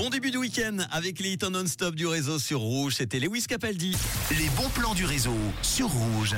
Bon début de week-end avec les hits en non-stop du réseau sur Rouge. C'était Lewis Capaldi. Les bons plans du réseau sur Rouge.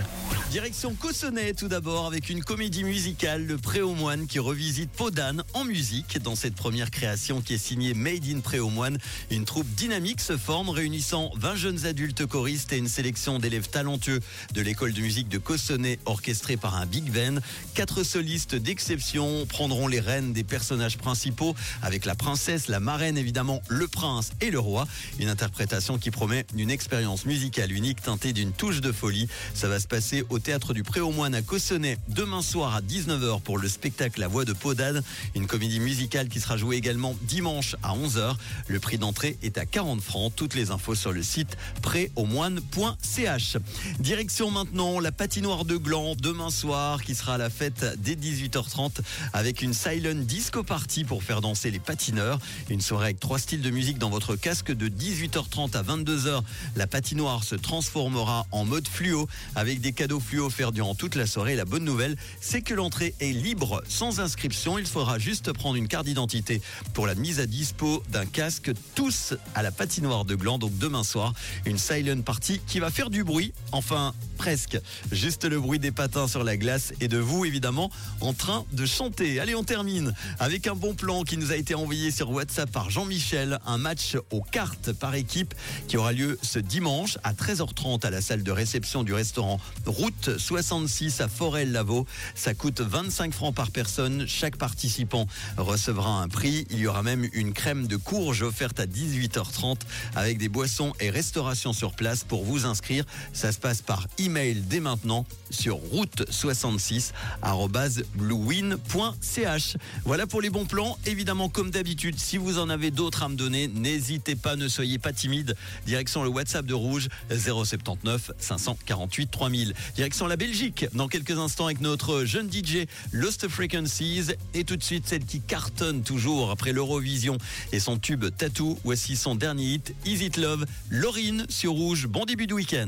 Direction Cossonay tout d'abord avec une comédie musicale, Le Préaumoine, qui revisite Podane en musique. Dans cette première création qui est signée Made in Préaumoine, une troupe dynamique se forme réunissant 20 jeunes adultes choristes et une sélection d'élèves talentueux de l'école de musique de Cossonay orchestrée par un big band. Quatre solistes d'exception prendront les rênes des personnages principaux avec la princesse, la marraine évidemment, le Prince et le Roi. Une interprétation qui promet une expérience musicale unique teintée d'une touche de folie. Ça va se passer au théâtre du Pré-aux-Moines à Cossonay demain soir à 19h pour le spectacle La Voix de Podade, une comédie musicale qui sera jouée également dimanche à 11h. Le prix d'entrée est à 40 francs. Toutes les infos sur le site préaumoine.ch. Direction maintenant la patinoire de Gland demain soir qui sera à la fête dès 18h30 avec une silent disco party pour faire danser les patineurs. Une soirée avec 300 style de musique dans votre casque de 18h30 à 22h. La patinoire se transformera en mode fluo avec des cadeaux fluo offerts durant toute la soirée. La bonne nouvelle, c'est que l'entrée est libre, sans inscription. Il faudra juste prendre une carte d'identité pour la mise à dispo d'un casque. Tous à la patinoire de Gland, donc demain soir, une silent party qui va faire du bruit. Enfin, presque. Juste le bruit des patins sur la glace et de vous, évidemment, en train de chanter. Allez, on termine avec un bon plan qui nous a été envoyé sur WhatsApp par Jean-Michel. Un match aux cartes par équipe qui aura lieu ce dimanche à 13h30 à la salle de réception du restaurant Route 66 à Forel-Lavaux. Ça coûte 25 francs par personne. Chaque participant recevra un prix. Il y aura même une crème de courge offerte à 18h30 avec des boissons et restauration sur place pour vous inscrire. Ça se passe par email dès maintenant sur route 66 bluewin.ch. Voilà pour les bons plans. Évidemment, comme d'habitude, si vous en avez n'hésitez pas, ne soyez pas timide. Direction le WhatsApp de Rouge 079 548 3000. Direction la Belgique dans quelques instants avec notre jeune DJ Lost Frequencies et tout de suite celle qui cartonne toujours après l'Eurovision et son tube Tattoo. Voici son dernier hit, Is It Love, Laurine sur Rouge. Bon début de week-end.